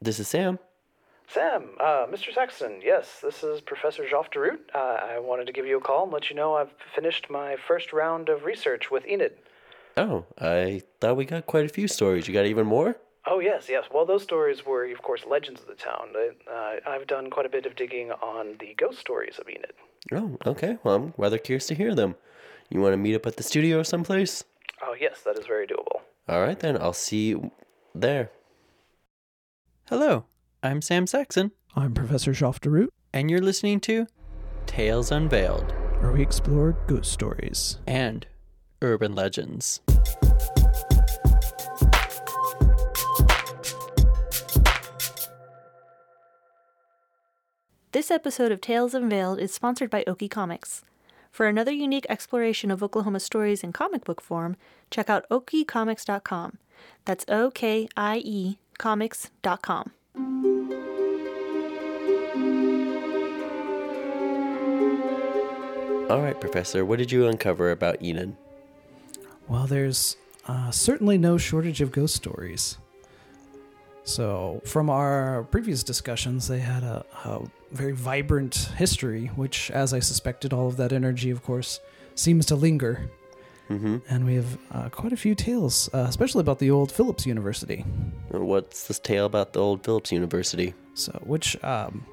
This is Sam. Sam, uh, Mr. Saxon, yes, this is Professor Jeff DeRoot. Uh, I wanted to give you a call and let you know I've finished my first round of research with Enid. Oh, I thought we got quite a few stories. You got even more? Oh, yes, yes. Well, those stories were, of course, legends of the town. Uh, I've done quite a bit of digging on the ghost stories of Enid. Oh, okay. Well, I'm rather curious to hear them. You want to meet up at the studio or someplace? Oh, yes, that is very doable. All right, then. I'll see you there. Hello, I'm Sam Saxon, I'm Professor Jeff DeRoot, and you're listening to Tales Unveiled where we explore ghost stories. and Urban Legends. This episode of Tales Unveiled is sponsored by Okie Comics. For another unique exploration of Oklahoma stories in comic book form, check out okiecomics.com. That's O K I E comics.com. All right, Professor. What did you uncover about Enid? Well, there's uh, certainly no shortage of ghost stories. So, from our previous discussions, they had a, a very vibrant history, which, as I suspected, all of that energy, of course, seems to linger. Mm-hmm. And we have uh, quite a few tales, uh, especially about the old Phillips University. What's this tale about the old Phillips University? So, which um,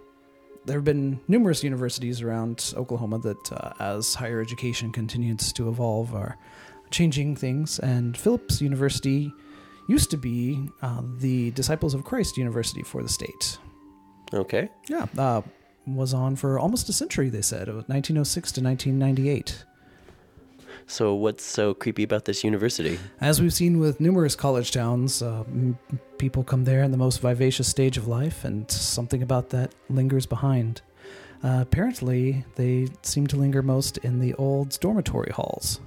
there have been numerous universities around Oklahoma that, uh, as higher education continues to evolve, are changing things. And Phillips University used to be uh, the Disciples of Christ University for the state. Okay. Yeah, uh, was on for almost a century. They said it was 1906 to 1998. So, what's so creepy about this university? As we've seen with numerous college towns, uh, m- people come there in the most vivacious stage of life, and something about that lingers behind. Uh, apparently, they seem to linger most in the old dormitory halls.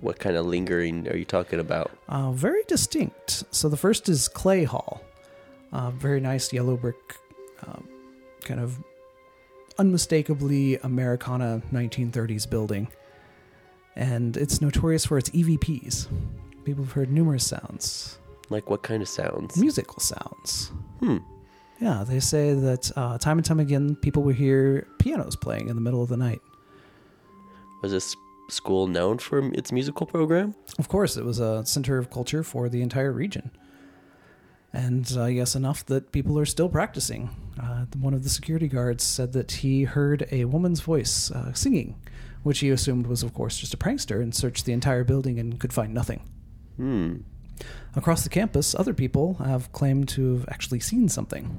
What kind of lingering are you talking about? Uh, very distinct. So the first is Clay Hall, uh, very nice yellow brick, uh, kind of unmistakably Americana 1930s building, and it's notorious for its EVPs. People have heard numerous sounds, Like, what kind of sounds? musical sounds. Hmm. Yeah, they say that uh, time and time again, people will hear pianos playing in the middle of the night. Was this school known for its musical program? Of course, it was a center of culture for the entire region. And uh, yes, enough that people are still practicing. Uh, one of the security guards said that he heard a woman's voice uh, singing, which he assumed was, of course, just a prankster, and searched the entire building and could find nothing. Hmm. Across the campus, other people have claimed to have actually seen something.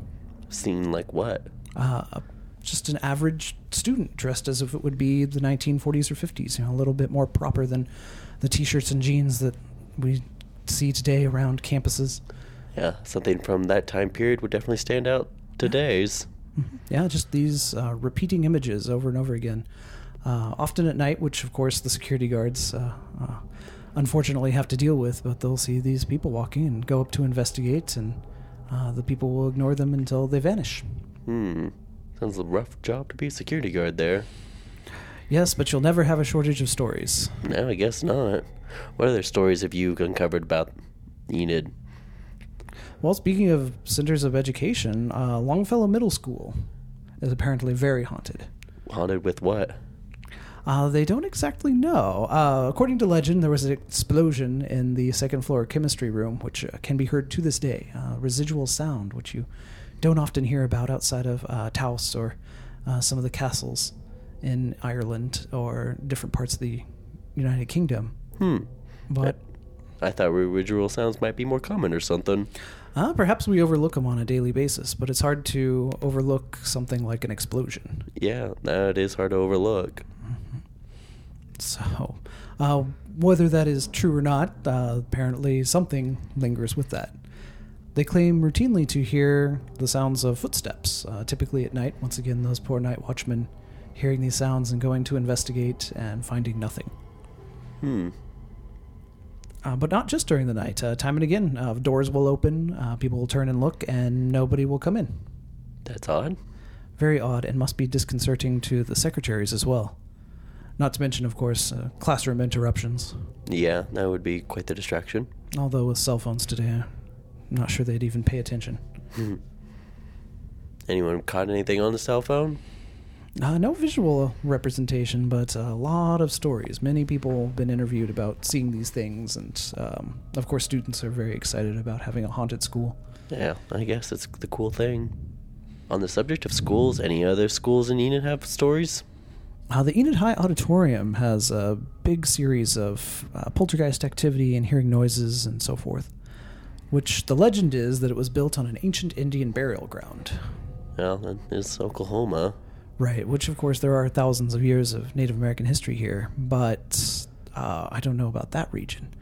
Seen like what? Uh, just an average student dressed as if it would be the 1940s or 50s, you know, a little bit more proper than the t shirts and jeans that we see today around campuses. Yeah, something from that time period would definitely stand out today's. Yeah, just these uh, repeating images over and over again. Uh, often at night, which of course the security guards uh, uh, unfortunately have to deal with, but they'll see these people walking and go up to investigate, and uh, the people will ignore them until they vanish. Hmm. Sounds a rough job to be a security guard there. Yes, but you'll never have a shortage of stories. No, I guess not. What other stories have you uncovered about Enid? Well, speaking of centers of education, uh, Longfellow Middle School is apparently very haunted. Haunted with what? Uh, they don't exactly know. Uh, according to legend, there was an explosion in the second floor chemistry room, which uh, can be heard to this day. Uh, residual sound, which you don't often hear about outside of uh, Taos or uh, some of the castles in Ireland or different parts of the United Kingdom. Hmm. But I thought residual sounds might be more common or something. uh, perhaps we overlook them on a daily basis, but it's hard to overlook something like an explosion. Yeah, that is hard to overlook. So, uh, whether that is true or not, uh, apparently something lingers with that. They claim routinely to hear the sounds of footsteps, uh, typically at night. Once again, those poor night watchmen hearing these sounds and going to investigate and finding nothing. Hmm. Uh, but not just during the night. Uh, time and again, uh, doors will open, uh, people will turn and look, and nobody will come in. That's odd. Very odd and must be disconcerting to the secretaries as well. Not to mention, of course, uh, classroom interruptions. Yeah, that would be quite the distraction. Although with cell phones today, I'm not sure they'd even pay attention. Anyone caught anything on the cell phone? Uh, no visual representation, but a lot of stories. Many people have been interviewed about seeing these things, and um, of course, students are very excited about having a haunted school. Yeah, I guess it's the cool thing. On the subject of schools, any other schools in Enid have stories? Uh, the Enid High Auditorium has a big series of uh, poltergeist activity and hearing noises and so forth, which the legend is that it was built on an ancient Indian burial ground. Well, that is Oklahoma. Right, which of course there are thousands of years of Native American history here, but uh, I don't know about that region.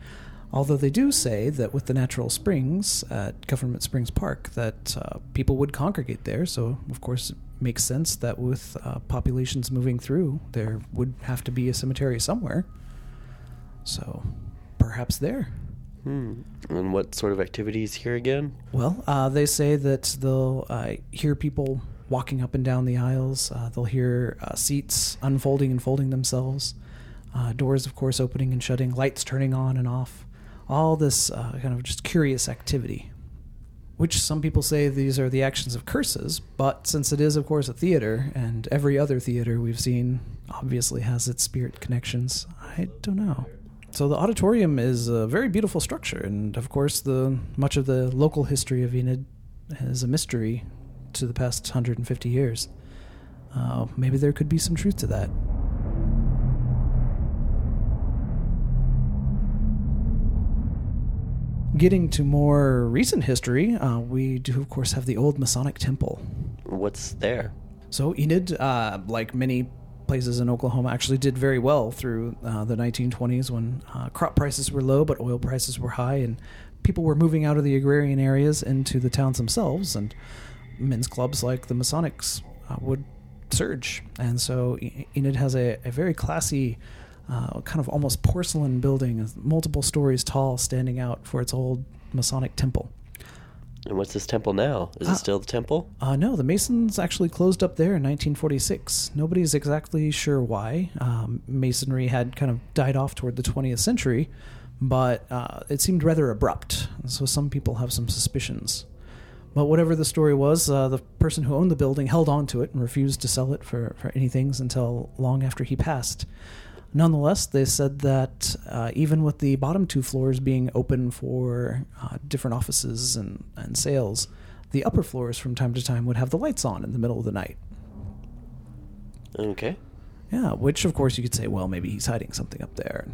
Although they do say that with the natural springs at Government Springs Park, that uh, people would congregate there. So of course makes sense that with uh, populations moving through, there would have to be a cemetery somewhere. So perhaps there. Hmm. And what sort of activities here again? Well, uh, they say that they'll uh, hear people walking up and down the aisles. Uh, they'll hear uh, seats unfolding and folding themselves. Uh, doors, of course, opening and shutting. Lights turning on and off. All this uh, kind of just curious activity. Which some people say these are the actions of curses, but since it is, of course, a theater, and every other theater we've seen obviously has its spirit connections, I don't know. So the auditorium is a very beautiful structure, and of course, the much of the local history of Enid is a mystery to the past 150 years. Uh, maybe there could be some truth to that. Getting to more recent history, uh, we do, of course, have the old Masonic Temple. What's there? So Enid, uh, like many places in Oklahoma, actually did very well through uh, the 1920s when uh, crop prices were low, but oil prices were high, and people were moving out of the agrarian areas into the towns themselves, and men's clubs like the Masonics uh, would surge. And so Enid has a, a very classy, uh, kind of almost porcelain building, multiple stories tall, standing out for its old Masonic temple. And what's this temple now? Is Ah. it still the temple? Uh, no, the Masons actually closed up there in 1946. Nobody's exactly sure why. Um, masonry had kind of died off toward the 20th century, but uh, it seemed rather abrupt. So some people have some suspicions. But whatever the story was, uh, the person who owned the building held on to it and refused to sell it for, for anything until long after he passed. Nonetheless, they said that uh, even with the bottom two floors being open for uh, different offices and, and sales, the upper floors from time to time would have the lights on in the middle of the night. Okay. Yeah, which of course you could say, well, maybe he's hiding something up there.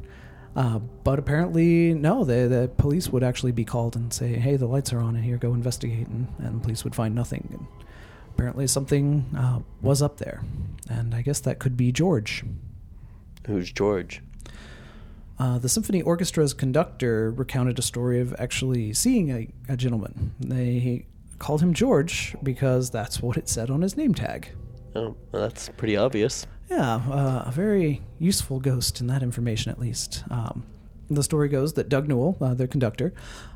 Uh, but apparently, no, the, the police would actually be called and say, hey, the lights are on in here, go investigate. And, and police would find nothing. And apparently, something uh, was up there. And I guess that could be George. Who's George? Uh, the symphony orchestra's conductor recounted a story of actually seeing a, a gentleman. They called him George because that's what it said on his name tag. Oh, well, that's pretty obvious. Yeah, uh, a very useful ghost in that information, at least. Um, the story goes that Doug Newell, uh, their conductor,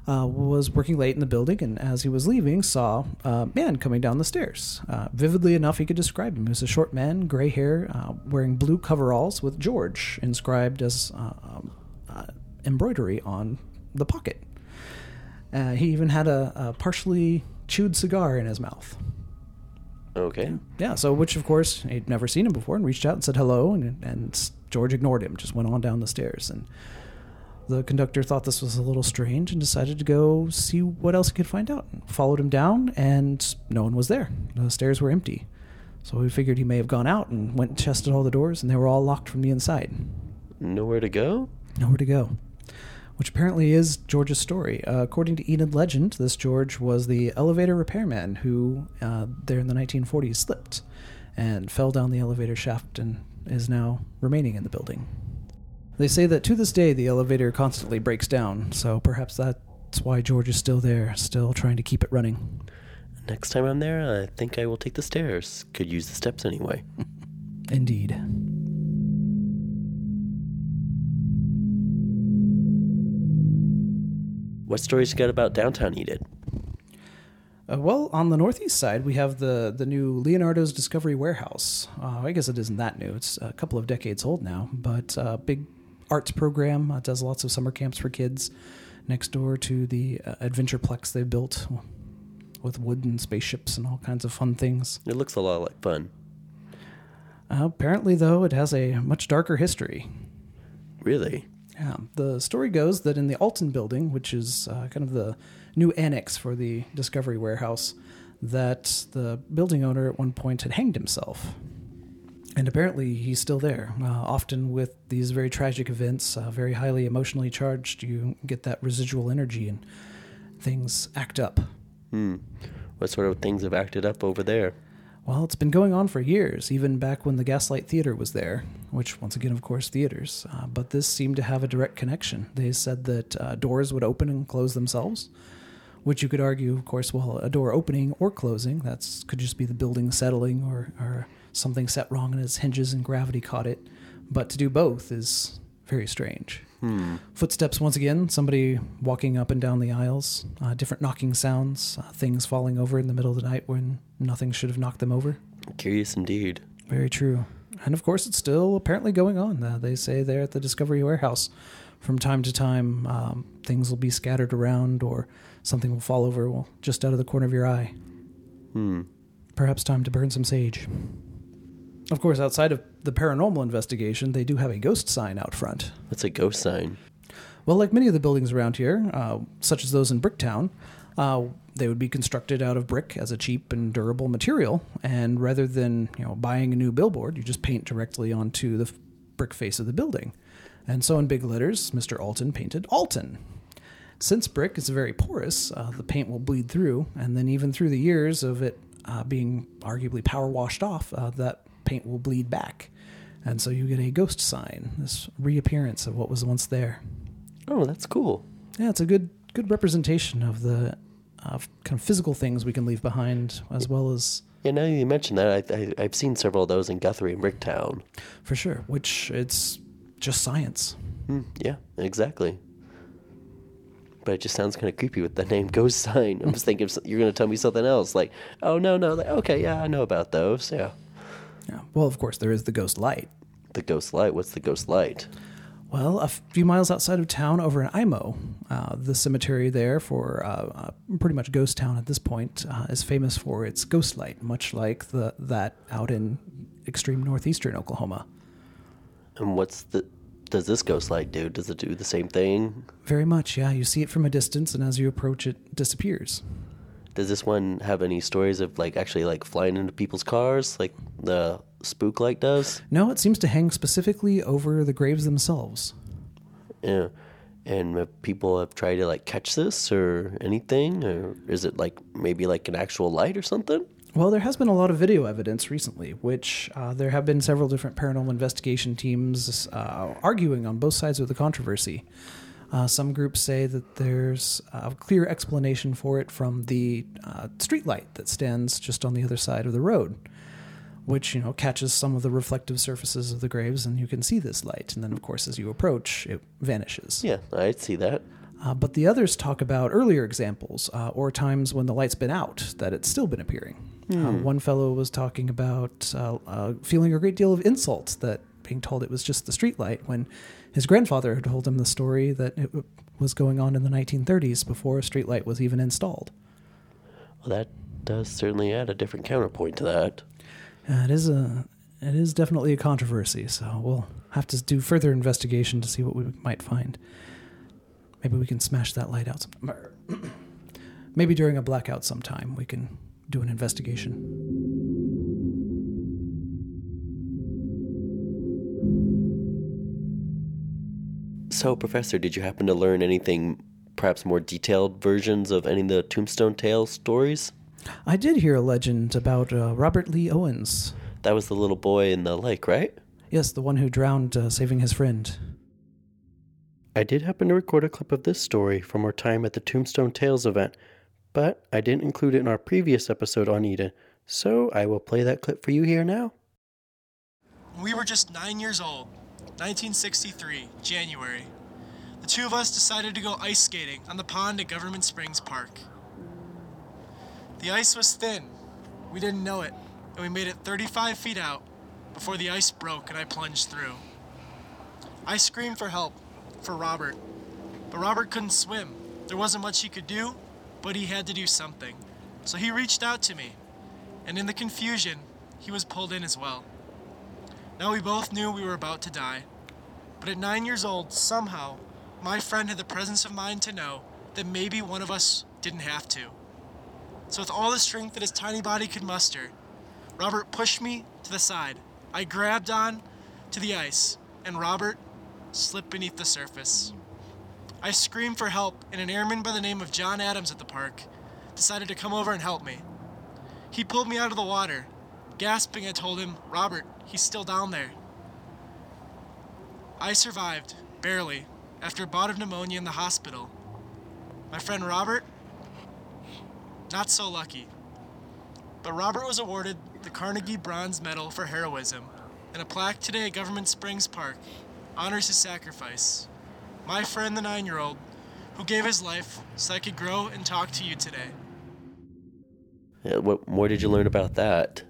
uh, was working late in the building, and as he was leaving, saw a man coming down the stairs. Uh, vividly enough, he could describe him. He was a short man, gray hair, uh, wearing blue coveralls with George inscribed as uh, um, uh, embroidery on the pocket. Uh, he even had a, a partially chewed cigar in his mouth. Okay. Yeah, so which of course he'd never seen him before and reached out and said hello, and, and George ignored him, just went on down the stairs. And the conductor thought this was a little strange and decided to go see what else he could find out. Followed him down, and no one was there. The stairs were empty. So we figured he may have gone out and went and tested all the doors, and they were all locked from the inside. Nowhere to go? Nowhere to go. Which apparently is George's story. Uh, according to Enid legend, this George was the elevator repairman who, uh, there in the 1940s, slipped and fell down the elevator shaft and is now remaining in the building. They say that to this day the elevator constantly breaks down, so perhaps that's why George is still there, still trying to keep it running. Next time I'm there, I think I will take the stairs. Could use the steps anyway. Indeed. What stories you got about downtown Enid? Uh, well, on the northeast side, we have the the new Leonardo's Discovery Warehouse. Uh, I guess it isn't that new; it's a couple of decades old now. But uh, big arts program uh, does lots of summer camps for kids. Next door to the uh, Adventureplex they built, with wood and spaceships and all kinds of fun things. It looks a lot like fun. Uh, apparently, though, it has a much darker history. Really? Yeah, the story goes that in the Alton building, which is uh, kind of the new annex for the Discovery Warehouse, that the building owner at one point had hanged himself. And apparently he's still there. Uh, often with these very tragic events, uh, very highly emotionally charged, you get that residual energy and things act up. Hmm. What sort of things have acted up over there? Well, it's been going on for years, even back when the Gaslight Theater was there, which, once again, of course, theaters. Uh, but this seemed to have a direct connection. They said that uh, doors would open and close themselves, which you could argue, of course, well, a door opening or closing, that could just be the building settling or, or something set wrong in its hinges and gravity caught it. But to do both is very strange. Hmm. Footsteps once again, somebody walking up and down the aisles, uh, different knocking sounds, uh, things falling over in the middle of the night when nothing should have knocked them over. Curious indeed. Very true. And of course, it's still apparently going on. Uh, they say there at the Discovery Warehouse, from time to time, um, things will be scattered around or something will fall over well, just out of the corner of your eye. Hmm. Perhaps time to burn some sage. Of course, outside of the paranormal investigation, they do have a ghost sign out front. What's a ghost sign? Well, like many of the buildings around here, uh, such as those in Bricktown, uh, they would be constructed out of brick as a cheap and durable material. And rather than you know buying a new billboard, you just paint directly onto the f- brick face of the building. And so, in big letters, Mr. Alton painted Alton. Since brick is very porous, uh, the paint will bleed through, and then even through the years of it uh, being arguably power washed off, uh, that paint will bleed back. And so you get a ghost sign, this reappearance of what was once there. Oh, that's cool. Yeah, it's a good good representation of the of kind of physical things we can leave behind, as well as Yeah, now you mention that, I, I, I've seen several of those in Guthrie and Bricktown. for sure, which it's just science. Hmm, yeah, exactly. But it just sounds kind of creepy with the name Ghost Sign. I'm just thinking you're going to tell me something else. Like, oh, no, no. Like, okay, yeah, I know about those. Yeah. Yeah. Well, of course, there is the ghost light. The Ghost Light. What's the Ghost Light? Well, a few miles outside of town, over in Imo, uh, the cemetery there for uh, uh, pretty much ghost town at this point uh, is famous for its ghost light, much like the that out in extreme northeastern Oklahoma. And what's the. Does this Ghost Light do? Does it do the same thing? Very much, yeah. You see it from a distance, and as you approach, it disappears. Does this one have any stories of, like, actually, like, flying into people's cars, like the Spook Light does? No, it seems to hang specifically over the graves themselves. Yeah. And have people have tried to, like, catch this or anything? Or is it, like, maybe, like, an actual light or something? Well, there has been a lot of video evidence recently, which uh, there have been several different paranormal investigation teams uh, arguing on both sides of the controversy. Uh, some groups say that there's a clear explanation for it from the uh, street light that stands just on the other side of the road, which you know catches some of the reflective surfaces of the graves, and you can see this light. And then, of course, as you approach, it vanishes. Yeah, I'd see that. Uh, but the others talk about earlier examples uh, or times when the light's been out that it's still been appearing. Uh, one fellow was talking about uh, uh, feeling a great deal of insult that being told it was just the street light when his grandfather had told him the story that it was going on in the 1930s before a street light was even installed. Well, that does certainly add a different counterpoint to that. Uh, it is a it is definitely a controversy, so we'll have to do further investigation to see what we might find. Maybe we can smash that light out sometime. Maybe during a blackout sometime we can do an investigation. So, Professor, did you happen to learn anything, perhaps more detailed versions of any of the Tombstone Tales stories? I did hear a legend about uh, Robert Lee Owens. That was the little boy in the lake, right? Yes, the one who drowned uh, saving his friend. I did happen to record a clip of this story from our time at the Tombstone Tales event, but I didn't include it in our previous episode on Enid, so I will play that clip for you here now. We were just nine years old, 1963, January. The two of us decided to go ice skating on the pond at Government Springs Park. The ice was thin. We didn't know it, and we made it 35 feet out before the ice broke and I plunged through. I screamed for help, for Robert, but Robert couldn't swim. There wasn't much he could do, but he had to do something. So he reached out to me, and in the confusion, he was pulled in as well. Now we both knew we were about to die, but at nine years old, somehow, my friend had the presence of mind to know that maybe one of us didn't have to. So, with all the strength that his tiny body could muster, Robert pushed me to the side. I grabbed on to the ice, and Robert slipped beneath the surface. I screamed for help, and an airman by the name of John Adams at the park decided to come over and help me. He pulled me out of the water. Gasping, I told him, Robert, he's still down there. I survived, barely, after a bout of pneumonia in the hospital. My friend Robert, not so lucky. But Robert was awarded the Carnegie Bronze Medal for heroism, and a plaque today at Government Springs Park honors his sacrifice. My friend, the nine year old, who gave his life so I could grow and talk to you today. Yeah, what more did you learn about that?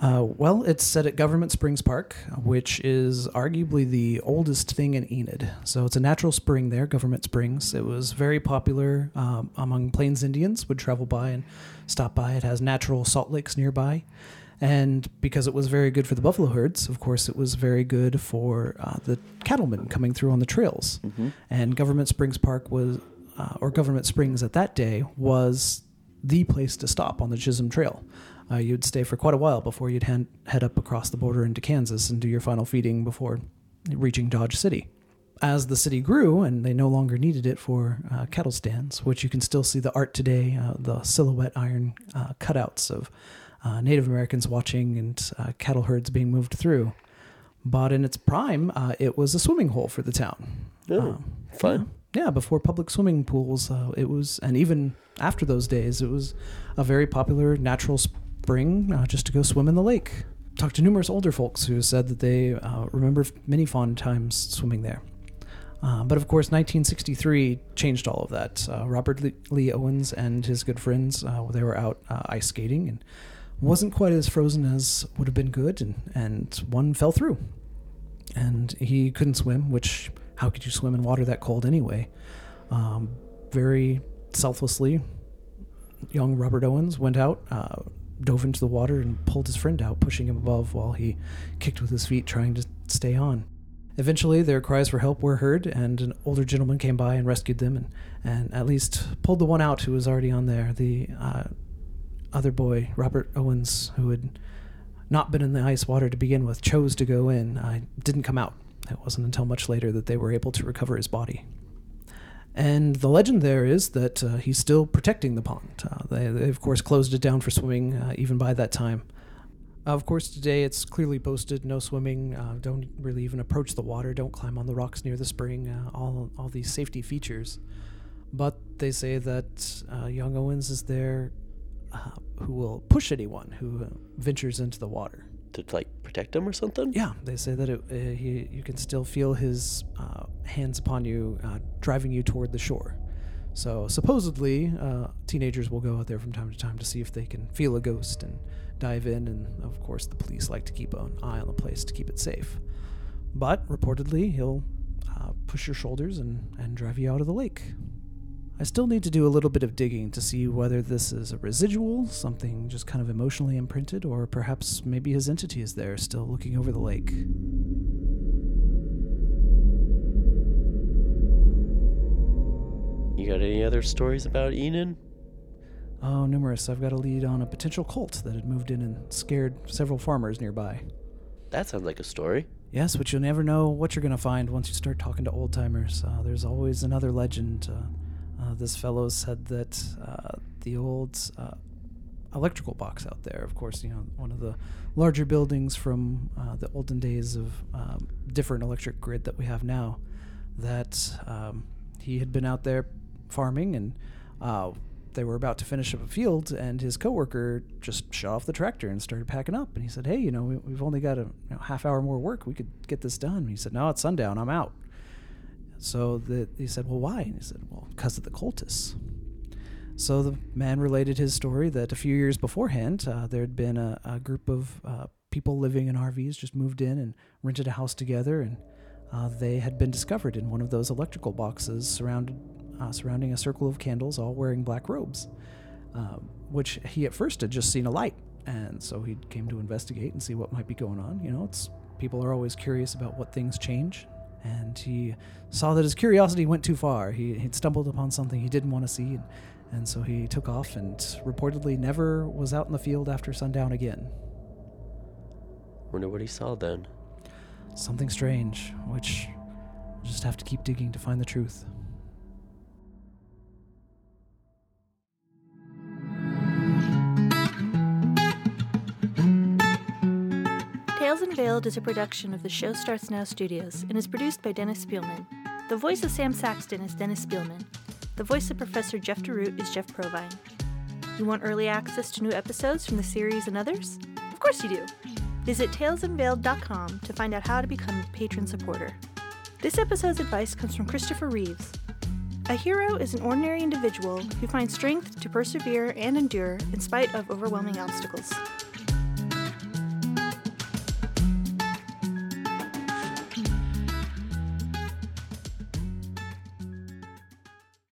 Uh, well, it's set at Government Springs Park, which is arguably the oldest thing in Enid. So it's a natural spring there, Government Springs. It was very popular um, among Plains Indians, would travel by and stop by. It has natural salt lakes nearby. And because it was very good for the buffalo herds, of course, it was very good for uh, the cattlemen coming through on the trails. And Government Springs Park was, uh, or Government Springs at that day, was the place to stop on the Chisholm Trail. Uh, you'd stay for quite a while before you'd hand, head up across the border into Kansas and do your final feeding before reaching Dodge City. As the city grew and they no longer needed it for uh, cattle stands, which you can still see the art today, uh, the silhouette iron uh, cutouts of uh, Native Americans watching and uh, cattle herds being moved through. But in its prime, uh, it was a swimming hole for the town. Oh, Um, fun. yeah, before public swimming pools, uh, it was, and even after those days, it was a very popular natural spring uh, just to go swim in the lake. Talked to numerous older folks who said that they uh, remember many fond times swimming there. Uh, but of course, 1963 changed all of that. Uh, Robert Lee, Owens and his good friends, uh, they were out uh, ice skating and wasn't quite as frozen as would have been good, and, and one fell through and he couldn't swim. Which how could you swim in water that cold anyway? Um, very selflessly, young Robert Owens went out, uh, dove into the water, and pulled his friend out, pushing him above while he kicked with his feet, trying to stay on. Eventually, their cries for help were heard, and an older gentleman came by and rescued them, and, and at least pulled the one out who was already on there. The uh, other boy, Robert Owens, who had not been in the ice water to begin with, chose to go in. I didn't come out. It wasn't until much later that they were able to recover his body. And the legend there is that uh, he's still protecting the pond. Uh, they, they, of course, closed it down for swimming uh, even by that time. Of course, today it's clearly posted no swimming, uh, don't really even approach the water, don't climb on the rocks near the spring, uh, all, all these safety features. But they say that uh, young Owens is there uh, who will push anyone who uh, ventures into the water. To like protect him or something? Yeah, they say that it, uh, he, you can still feel his uh, hands upon you, uh, driving you toward the shore. So supposedly, uh, teenagers will go out there from time to time to see if they can feel a ghost and dive in. And of course, the police like to keep an eye on the place to keep it safe. But reportedly, he'll uh, push your shoulders and, and drive you out of the lake. I still need to do a little bit of digging to see whether this is a residual, something just kind of emotionally imprinted, or perhaps maybe his entity is there still looking over the lake. You got any other stories about Enid? Oh, numerous. I've got a lead on a potential cult that had moved in and scared several farmers nearby. That sounds like a story. Yes, but you'll never know what you're going to find once you start talking to old timers. Uh, there's always another legend. Uh, uh, this fellow said that uh, the old uh, electrical box out there, of course, you know, one of the larger buildings from uh, the olden days of um, different electric grid that we have now, that um, he had been out there farming and uh, they were about to finish up a field and his coworker just shut off the tractor and started packing up. And he said hey you know we, we've only got a you know, half hour more work. We could get this done. And he said no it's sundown. I'm out so he said well why and he said well because of the cultists so the man related his story that a few years beforehand uh, there had been a, a group of uh, people living in rvs just moved in and rented a house together and uh, they had been discovered in one of those electrical boxes surrounded uh, surrounding a circle of candles, all wearing black robes. um, which he at first had just seen a light. And so he came to investigate and see what might be going on. You know, it's people are always curious about what things change. And he saw that his curiosity went too far. He he'd stumbled upon something he didn't want to see, and, and so he took off and reportedly never was out in the field after sundown again. Wonder what he saw then. Something strange, which we'll just have to keep digging to find the truth. Tales Unveiled is a production of the Show Starts Now studios and is produced by Dennis Spielman. The voice of Sam Saxon is Dennis Spielman. The voice of Professor Jeff DeRoot is Jeff Provine. You want early access to new episodes from the series and others? Of course you do. Visit talesunveiled.com to find out how to become a patron supporter. This episode's advice comes from Christopher Reeves. A hero is an ordinary individual who finds strength to persevere and endure in spite of overwhelming obstacles.